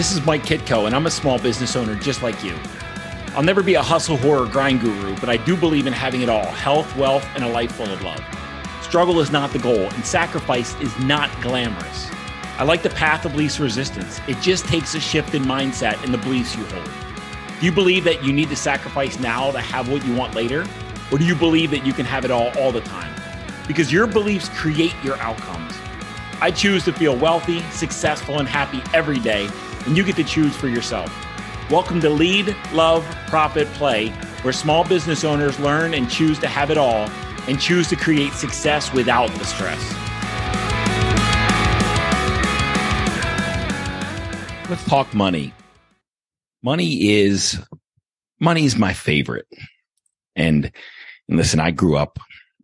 This is Mike Kitko, and I'm a small business owner just like you. I'll never be a hustle, horror, grind guru, but I do believe in having it all health, wealth, and a life full of love. Struggle is not the goal, and sacrifice is not glamorous. I like the path of least resistance. It just takes a shift in mindset and the beliefs you hold. Do you believe that you need to sacrifice now to have what you want later? Or do you believe that you can have it all all the time? Because your beliefs create your outcomes. I choose to feel wealthy, successful, and happy every day, and you get to choose for yourself. Welcome to Lead, Love, Profit, Play, where small business owners learn and choose to have it all and choose to create success without the stress. Let's talk money. Money is money is my favorite. And, and listen, I grew up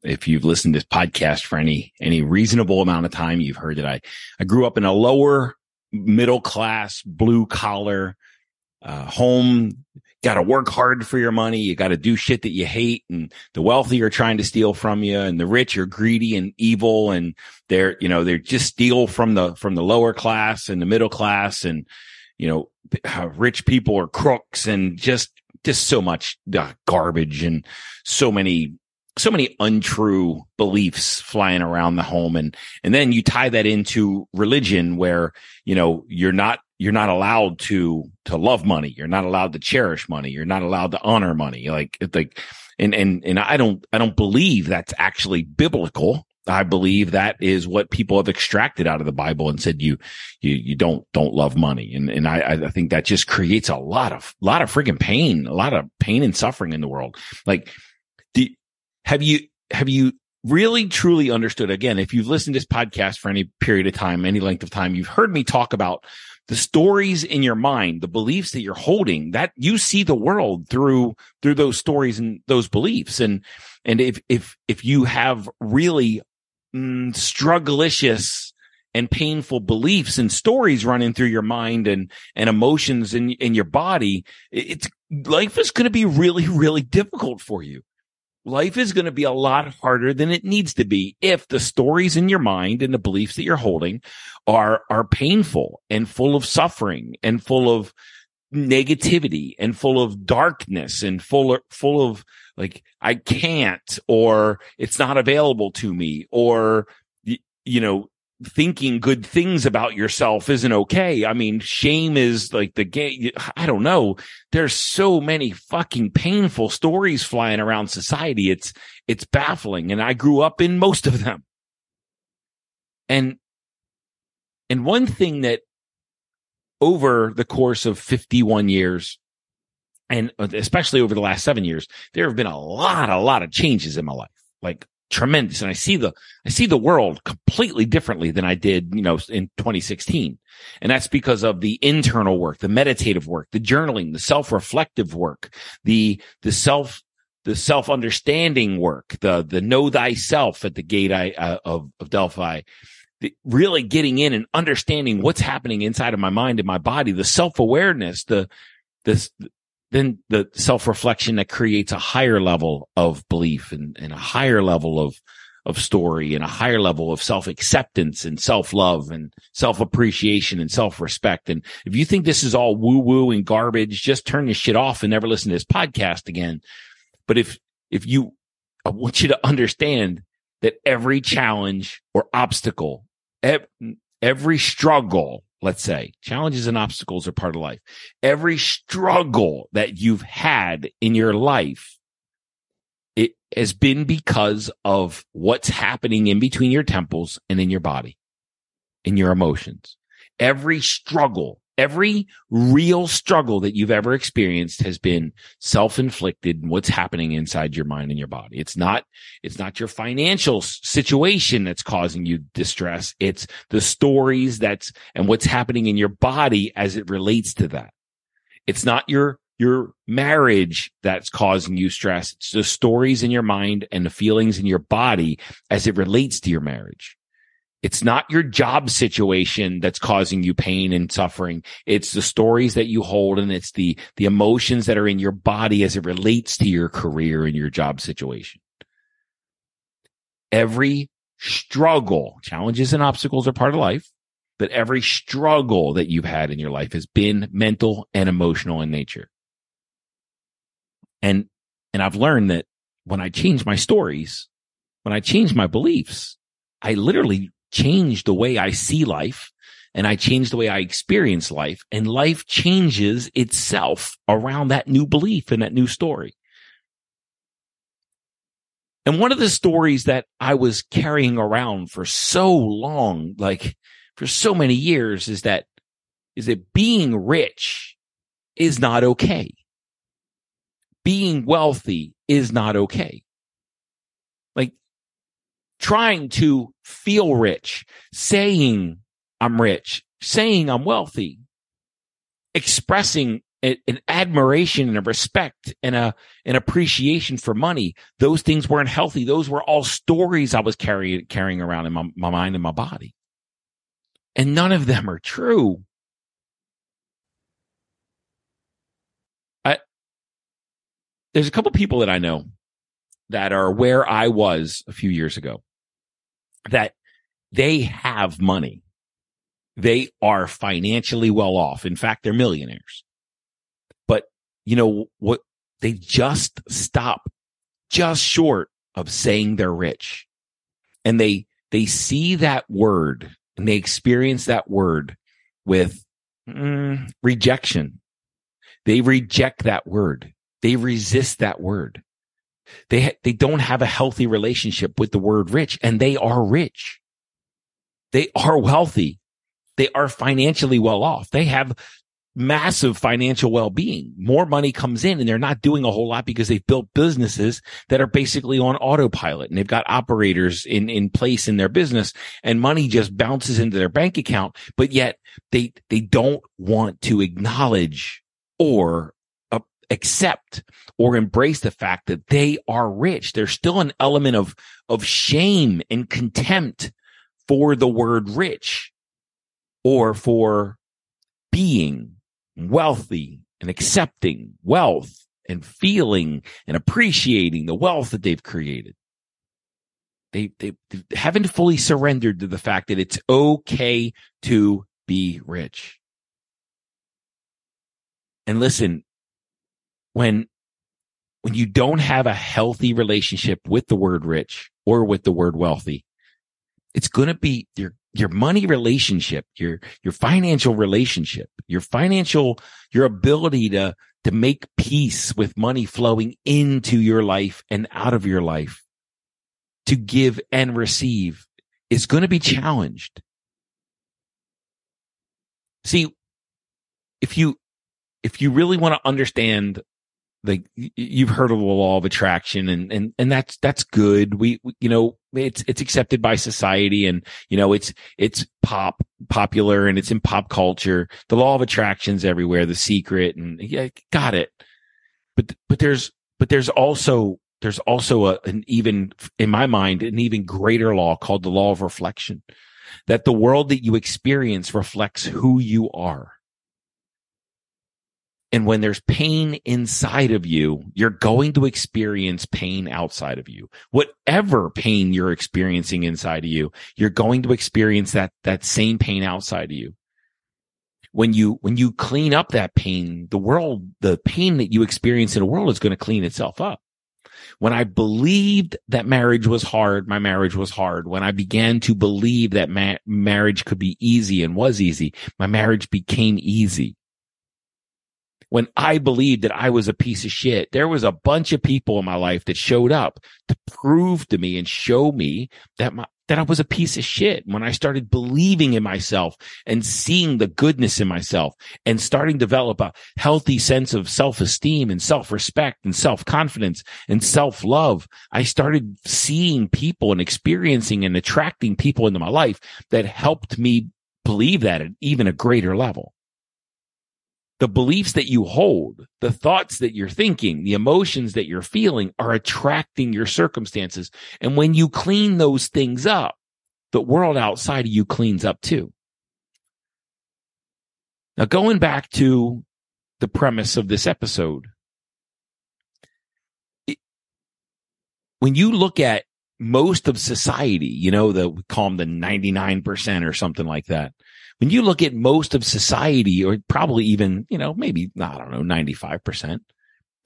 if you've listened to this podcast for any any reasonable amount of time, you've heard that I I grew up in a lower middle class blue collar uh, home. Got to work hard for your money. You got to do shit that you hate, and the wealthy are trying to steal from you, and the rich are greedy and evil, and they're you know they're just steal from the from the lower class and the middle class, and you know rich people are crooks, and just just so much uh, garbage and so many so many untrue beliefs flying around the home. And and then you tie that into religion where you know you're not you're not allowed to to love money. You're not allowed to cherish money. You're not allowed to honor money. Like like and and and I don't I don't believe that's actually biblical. I believe that is what people have extracted out of the Bible and said you you you don't don't love money. And and I I think that just creates a lot of lot of freaking pain a lot of pain and suffering in the world. Like have you, have you really truly understood? Again, if you've listened to this podcast for any period of time, any length of time, you've heard me talk about the stories in your mind, the beliefs that you're holding that you see the world through, through those stories and those beliefs. And, and if, if, if you have really mm, strugglicious and painful beliefs and stories running through your mind and, and emotions in, in your body, it's life is going to be really, really difficult for you life is going to be a lot harder than it needs to be if the stories in your mind and the beliefs that you're holding are, are painful and full of suffering and full of negativity and full of darkness and full of, full of like, I can't or it's not available to me or, you know, thinking good things about yourself isn't okay. I mean, shame is like the game. I don't know. There's so many fucking painful stories flying around society. It's, it's baffling. And I grew up in most of them. And, and one thing that over the course of 51 years, and especially over the last seven years, there have been a lot, a lot of changes in my life. Like tremendous. And I see the, I see the world completely differently than I did, you know, in 2016. And that's because of the internal work, the meditative work, the journaling, the self-reflective work, the, the self, the self-understanding work, the, the know thyself at the gate I, uh, of, of Delphi. The, really getting in and understanding what's happening inside of my mind and my body, the self-awareness, the, this, then the self-reflection that creates a higher level of belief and, and a higher level of of story and a higher level of self-acceptance and self-love and self-appreciation and self-respect. And if you think this is all woo-woo and garbage, just turn this shit off and never listen to this podcast again. But if, if you, I want you to understand that every challenge or obstacle, every struggle let's say challenges and obstacles are part of life. Every struggle that you've had in your life, it has been because of what's happening in between your temples and in your body, in your emotions. Every struggle Every real struggle that you've ever experienced has been self-inflicted and what's happening inside your mind and your body. It's not, it's not your financial situation that's causing you distress. It's the stories that's and what's happening in your body as it relates to that. It's not your, your marriage that's causing you stress. It's the stories in your mind and the feelings in your body as it relates to your marriage. It's not your job situation that's causing you pain and suffering. It's the stories that you hold and it's the, the emotions that are in your body as it relates to your career and your job situation. Every struggle, challenges and obstacles are part of life. but every struggle that you've had in your life has been mental and emotional in nature. And, and I've learned that when I change my stories, when I change my beliefs, I literally change the way I see life and I change the way I experience life and life changes itself around that new belief and that new story. And one of the stories that I was carrying around for so long, like for so many years is that, is that being rich is not okay. Being wealthy is not okay. Trying to feel rich, saying I'm rich, saying I'm wealthy, expressing a, an admiration and a respect and a an appreciation for money. Those things weren't healthy. Those were all stories I was carrying carrying around in my, my mind and my body and none of them are true. I, there's a couple people that I know that are where I was a few years ago that they have money. They are financially well off. In fact, they're millionaires. But you know what? They just stop just short of saying they're rich and they, they see that word and they experience that word with mm, rejection. They reject that word. They resist that word. They, ha- they don't have a healthy relationship with the word rich and they are rich. They are wealthy. They are financially well off. They have massive financial well-being. More money comes in and they're not doing a whole lot because they've built businesses that are basically on autopilot and they've got operators in, in place in their business and money just bounces into their bank account. But yet they, they don't want to acknowledge or accept or embrace the fact that they are rich. There's still an element of, of shame and contempt for the word rich or for being wealthy and accepting wealth and feeling and appreciating the wealth that they've created. They, they, they haven't fully surrendered to the fact that it's okay to be rich. And listen, when, when you don't have a healthy relationship with the word rich or with the word wealthy, it's going to be, you're your money relationship, your, your financial relationship, your financial, your ability to, to make peace with money flowing into your life and out of your life to give and receive is going to be challenged. See, if you, if you really want to understand like you've heard of the law of attraction and, and, and that's, that's good. We, you know, it's, it's accepted by society and, you know, it's, it's pop popular and it's in pop culture. The law of attraction's everywhere, the secret and yeah, got it. But, but there's, but there's also, there's also a, an even, in my mind, an even greater law called the law of reflection that the world that you experience reflects who you are. And when there's pain inside of you, you're going to experience pain outside of you. Whatever pain you're experiencing inside of you, you're going to experience that, that same pain outside of you. When you, when you clean up that pain, the world, the pain that you experience in the world is going to clean itself up. When I believed that marriage was hard, my marriage was hard. When I began to believe that ma- marriage could be easy and was easy, my marriage became easy when I believed that I was a piece of shit, there was a bunch of people in my life that showed up to prove to me and show me that my, that I was a piece of shit. When I started believing in myself and seeing the goodness in myself and starting to develop a healthy sense of self-esteem and self-respect and self-confidence and self-love, I started seeing people and experiencing and attracting people into my life that helped me believe that at even a greater level the beliefs that you hold, the thoughts that you're thinking, the emotions that you're feeling are attracting your circumstances. And when you clean those things up, the world outside of you cleans up too. Now, going back to the premise of this episode, it, when you look at most of society, you know, the, we call them the 99% or something like that. When you look at most of society or probably even, you know, maybe, I don't know, 95%.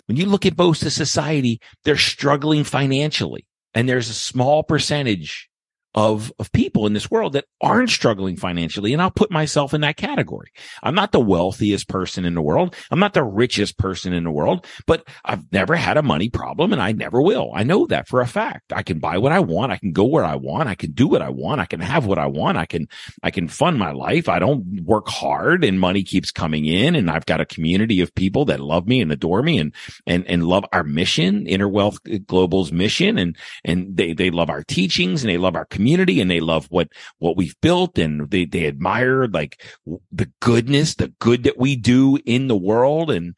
When you look at most of society, they're struggling financially and there's a small percentage of, of people in this world that aren't struggling financially. And I'll put myself in that category. I'm not the wealthiest person in the world. I'm not the richest person in the world, but I've never had a money problem and I never will. I know that for a fact. I can buy what I want. I can go where I want. I can do what I want. I can have what I want. I can, I can fund my life. I don't work hard and money keeps coming in and I've got a community of people that love me and adore me and, and, and love our mission, Inner Wealth Global's mission. And, and they, they love our teachings and they love our community community and they love what, what we've built and they, they admire like the goodness, the good that we do in the world. And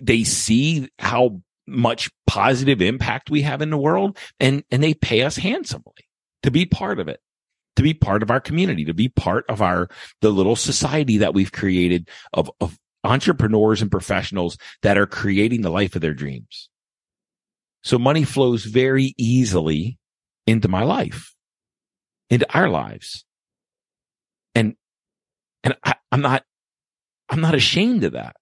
they see how much positive impact we have in the world and, and they pay us handsomely to be part of it to be part of our community, to be part of our, the little society that we've created of, of entrepreneurs and professionals that are creating the life of their dreams. So money flows very easily into my life into our lives. And, and I, I'm not, I'm not ashamed of that.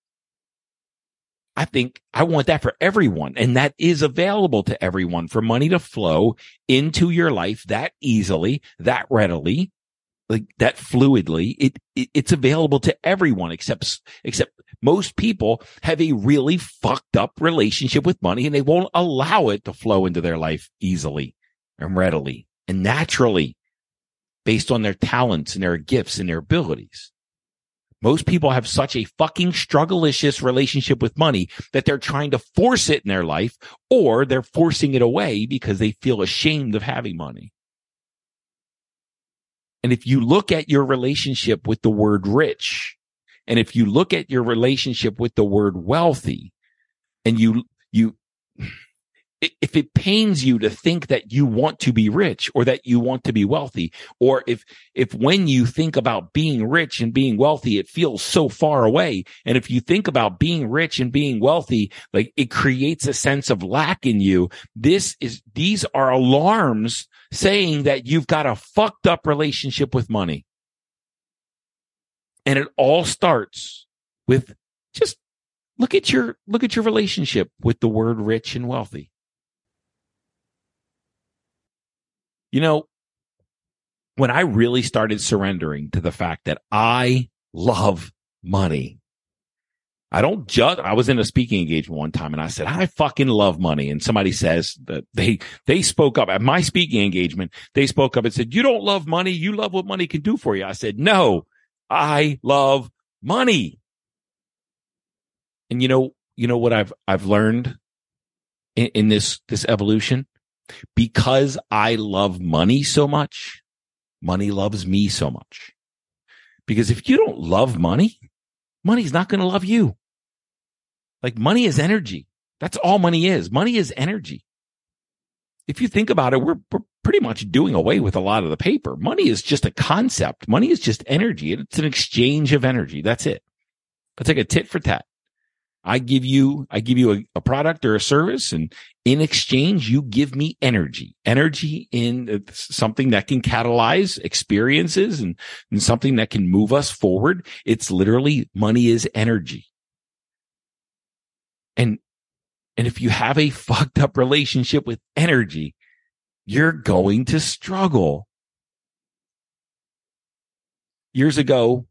I think I want that for everyone. And that is available to everyone for money to flow into your life that easily, that readily, like that fluidly. It, it, it's available to everyone except, except most people have a really fucked up relationship with money and they won't allow it to flow into their life easily and readily and naturally based on their talents and their gifts and their abilities. Most people have such a fucking strugglicious relationship with money that they're trying to force it in their life or they're forcing it away because they feel ashamed of having money. And if you look at your relationship with the word rich, and if you look at your relationship with the word wealthy, and you, you, if it pains you to think that you want to be rich or that you want to be wealthy, or if, if when you think about being rich and being wealthy, it feels so far away. And if you think about being rich and being wealthy, like it creates a sense of lack in you. This is, these are alarms saying that you've got a fucked up relationship with money. And it all starts with just look at your, look at your relationship with the word rich and wealthy. You know, when I really started surrendering to the fact that I love money, I don't judge. I was in a speaking engagement one time and I said, I fucking love money. And somebody says that they, they spoke up at my speaking engagement. They spoke up and said, you don't love money. You love what money can do for you. I said, no, I love money. And you know, you know what I've, I've learned in, in this, this evolution? Because I love money so much, money loves me so much. Because if you don't love money, money's not going to love you. Like money is energy. That's all money is. Money is energy. If you think about it, we're, we're pretty much doing away with a lot of the paper. Money is just a concept. Money is just energy. It's an exchange of energy. That's it. It's like a tit for tat. I give you, I give you a, a, product or a service and in exchange, you give me energy, energy in uh, something that can catalyze experiences and, and something that can move us forward. It's literally money is energy. And, and if you have a fucked up relationship with energy, you're going to struggle. Years ago,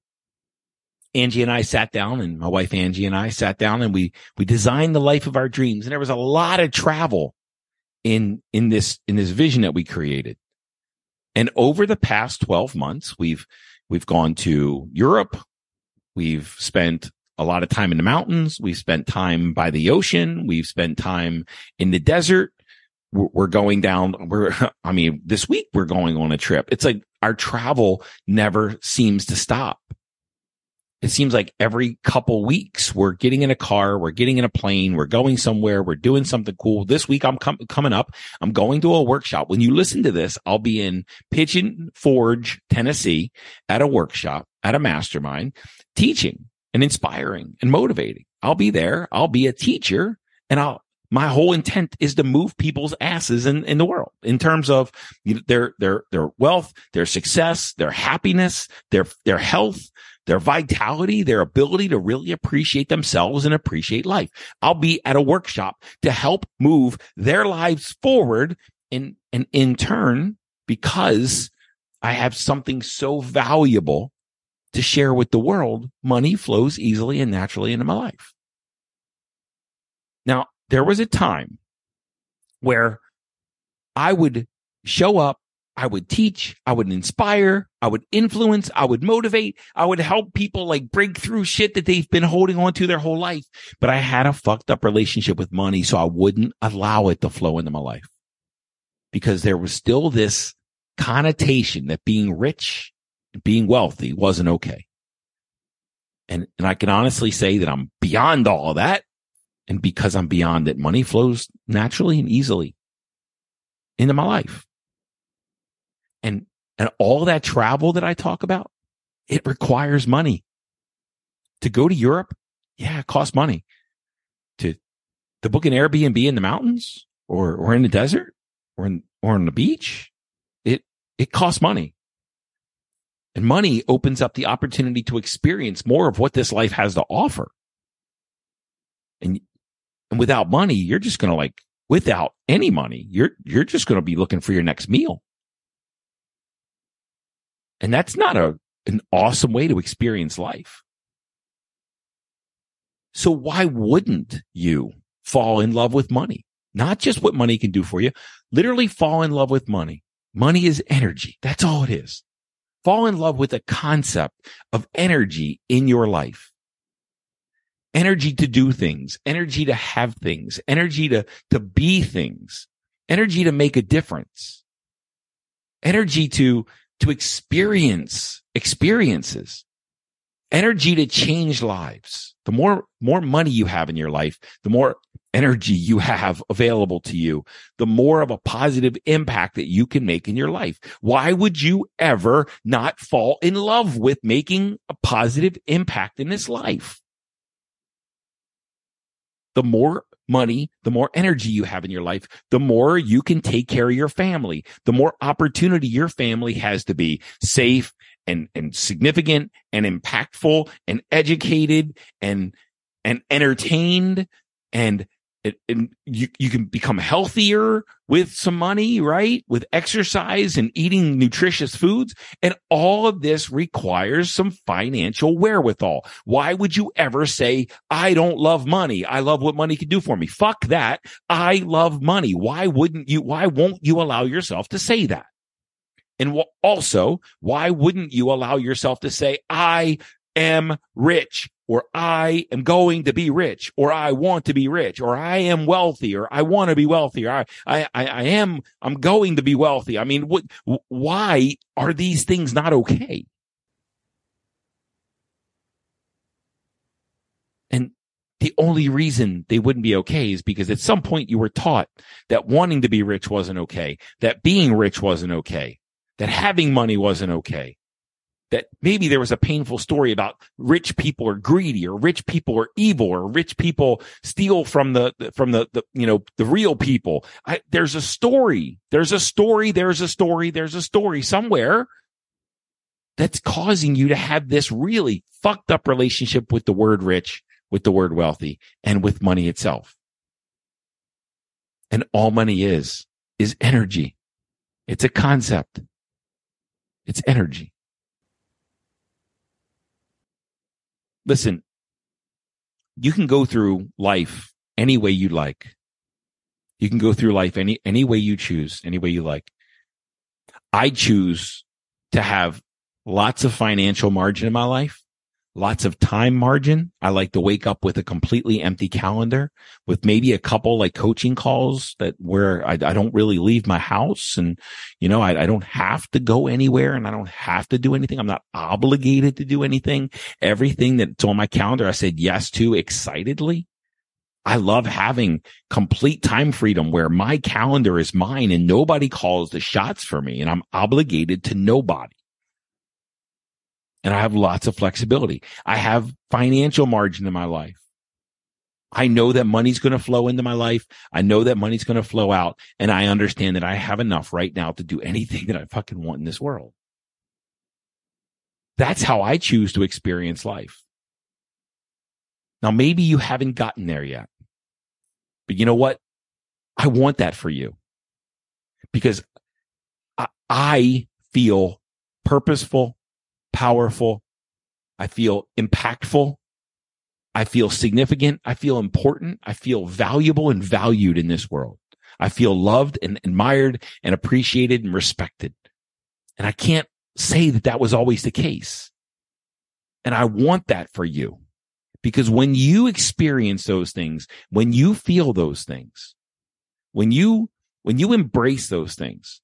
Angie and I sat down and my wife Angie and I sat down and we, we designed the life of our dreams. And there was a lot of travel in, in this, in this vision that we created. And over the past 12 months, we've, we've gone to Europe. We've spent a lot of time in the mountains. We've spent time by the ocean. We've spent time in the desert. We're, going down. We're, I mean, this week we're going on a trip. It's like our travel never seems to stop it seems like every couple weeks we're getting in a car, we're getting in a plane, we're going somewhere, we're doing something cool. This week I'm com- coming up. I'm going to a workshop. When you listen to this, I'll be in Pigeon Forge, Tennessee at a workshop, at a mastermind, teaching and inspiring and motivating. I'll be there. I'll be a teacher and I'll my whole intent is to move people's asses in, in the world in terms of their, their, their wealth, their success, their happiness, their, their health, their vitality, their ability to really appreciate themselves and appreciate life. I'll be at a workshop to help move their lives forward and, and in turn, because I have something so valuable to share with the world, money flows easily and naturally into my life. Now, there was a time where I would show up, I would teach, I would inspire, I would influence, I would motivate, I would help people like break through shit that they've been holding on to their whole life. But I had a fucked up relationship with money, so I wouldn't allow it to flow into my life because there was still this connotation that being rich, and being wealthy wasn't okay. And, and I can honestly say that I'm beyond all that. And because I'm beyond it, money flows naturally and easily into my life. And, and all that travel that I talk about, it requires money to go to Europe. Yeah, it costs money to, to book an Airbnb in the mountains or, or in the desert or in, or on the beach. It, it costs money. And money opens up the opportunity to experience more of what this life has to offer. And and without money, you're just going to like, without any money, you're, you're just going to be looking for your next meal. And that's not a, an awesome way to experience life. So why wouldn't you fall in love with money? Not just what money can do for you, literally fall in love with money. Money is energy. That's all it is. Fall in love with the concept of energy in your life energy to do things, energy to have things, energy to, to be things, energy to make a difference, energy to, to experience experiences, energy to change lives. The more, more money you have in your life, the more energy you have available to you, the more of a positive impact that you can make in your life. Why would you ever not fall in love with making a positive impact in this life? the more money, the more energy you have in your life, the more you can take care of your family, the more opportunity your family has to be safe and, and significant and impactful and educated and, and entertained and and you, you can become healthier with some money, right? With exercise and eating nutritious foods. And all of this requires some financial wherewithal. Why would you ever say, I don't love money. I love what money can do for me. Fuck that. I love money. Why wouldn't you, why won't you allow yourself to say that? And also, why wouldn't you allow yourself to say, I am rich or I am going to be rich or I want to be rich or I am wealthy or I want to be wealthy or I, I, I am, I'm going to be wealthy. I mean, what, why are these things not okay? And the only reason they wouldn't be okay is because at some point you were taught that wanting to be rich wasn't okay, that being rich wasn't okay, that having money wasn't okay that maybe there was a painful story about rich people are greedy or rich people are evil or rich people steal from the, from the, the you know, the real people. I, there's a story. There's a story. There's a story. There's a story somewhere that's causing you to have this really fucked up relationship with the word rich, with the word wealthy and with money itself. And all money is, is energy. It's a concept. It's energy. Listen, you can go through life any way you like. You can go through life any, any way you choose, any way you like. I choose to have lots of financial margin in my life lots of time margin. I like to wake up with a completely empty calendar with maybe a couple like coaching calls that where I, I don't really leave my house and, you know, I, I, don't have to go anywhere and I don't have to do anything. I'm not obligated to do anything. Everything that's on my calendar, I said yes to excitedly. I love having complete time freedom where my calendar is mine and nobody calls the shots for me and I'm obligated to nobody and I have lots of flexibility. I have financial margin in my life. I know that money's going to flow into my life. I know that money's going to flow out. And I understand that I have enough right now to do anything that I fucking want in this world. That's how I choose to experience life. Now, maybe you haven't gotten there yet, but you know what? I want that for you because I feel purposeful, powerful. I feel impactful. I feel significant. I feel important. I feel valuable and valued in this world. I feel loved and admired and appreciated and respected. And I can't say that that was always the case. And I want that for you because when you experience those things, when you feel those things, when you, when you embrace those things,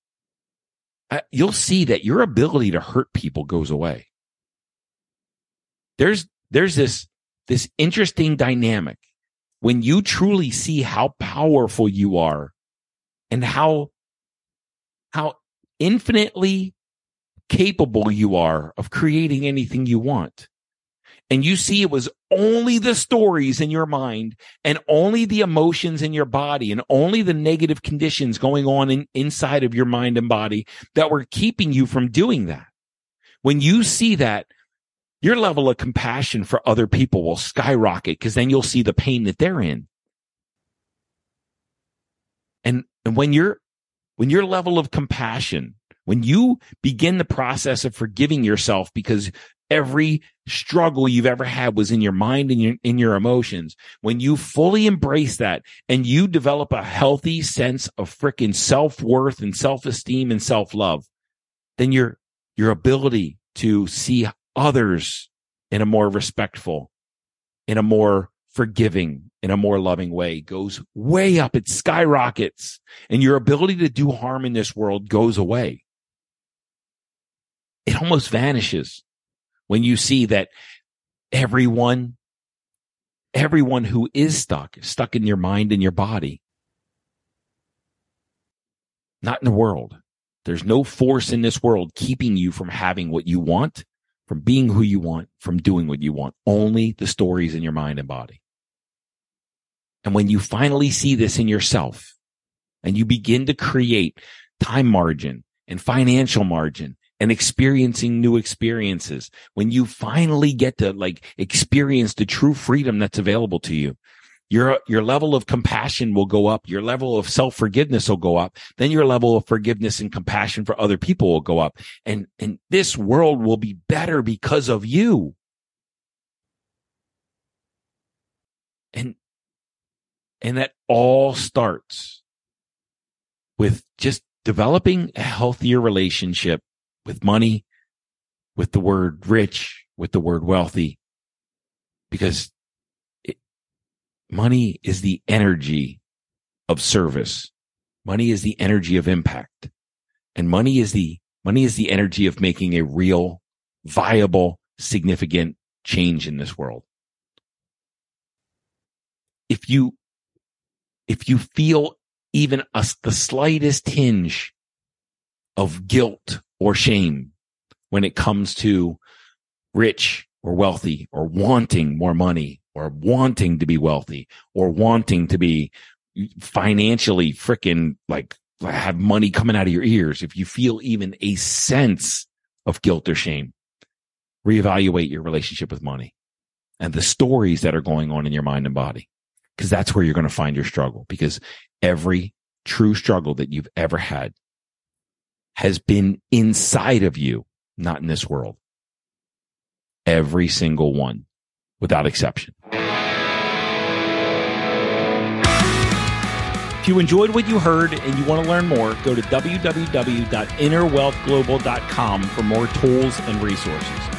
you'll see that your ability to hurt people goes away. There's, there's this, this interesting dynamic when you truly see how powerful you are and how, how infinitely capable you are of creating anything you want and you see it was only the stories in your mind and only the emotions in your body and only the negative conditions going on in, inside of your mind and body that were keeping you from doing that. When you see that, your level of compassion for other people will skyrocket because then you'll see the pain that they're in. And, and when you're, when your level of compassion when you begin the process of forgiving yourself because every struggle you've ever had was in your mind and your, in your emotions. When you fully embrace that and you develop a healthy sense of freaking self worth and self esteem and self love, then your, your ability to see others in a more respectful, in a more forgiving, in a more loving way goes way up. It skyrockets and your ability to do harm in this world goes away. It almost vanishes when you see that everyone, everyone who is stuck, stuck in your mind and your body, not in the world. There's no force in this world keeping you from having what you want, from being who you want, from doing what you want. Only the stories in your mind and body. And when you finally see this in yourself and you begin to create time margin and financial margin and experiencing new experiences. When you finally get to like experience the true freedom that's available to you, your, your level of compassion will go up. Your level of self forgiveness will go up. Then your level of forgiveness and compassion for other people will go up. And, and this world will be better because of you. And, and that all starts with just developing a healthier relationship with money, with the word rich, with the word wealthy, because it, money is the energy of service. Money is the energy of impact and money is the, money is the energy of making a real, viable, significant change in this world. If you, if you feel even a, the slightest tinge of guilt or shame when it comes to rich or wealthy or wanting more money or wanting to be wealthy or wanting to be financially freaking like have money coming out of your ears. If you feel even a sense of guilt or shame, reevaluate your relationship with money and the stories that are going on in your mind and body. Cause that's where you're going to find your struggle because every true struggle that you've ever had has been inside of you, not in this world. Every single one without exception. If you enjoyed what you heard and you want to learn more, go to www.innerwealthglobal.com for more tools and resources.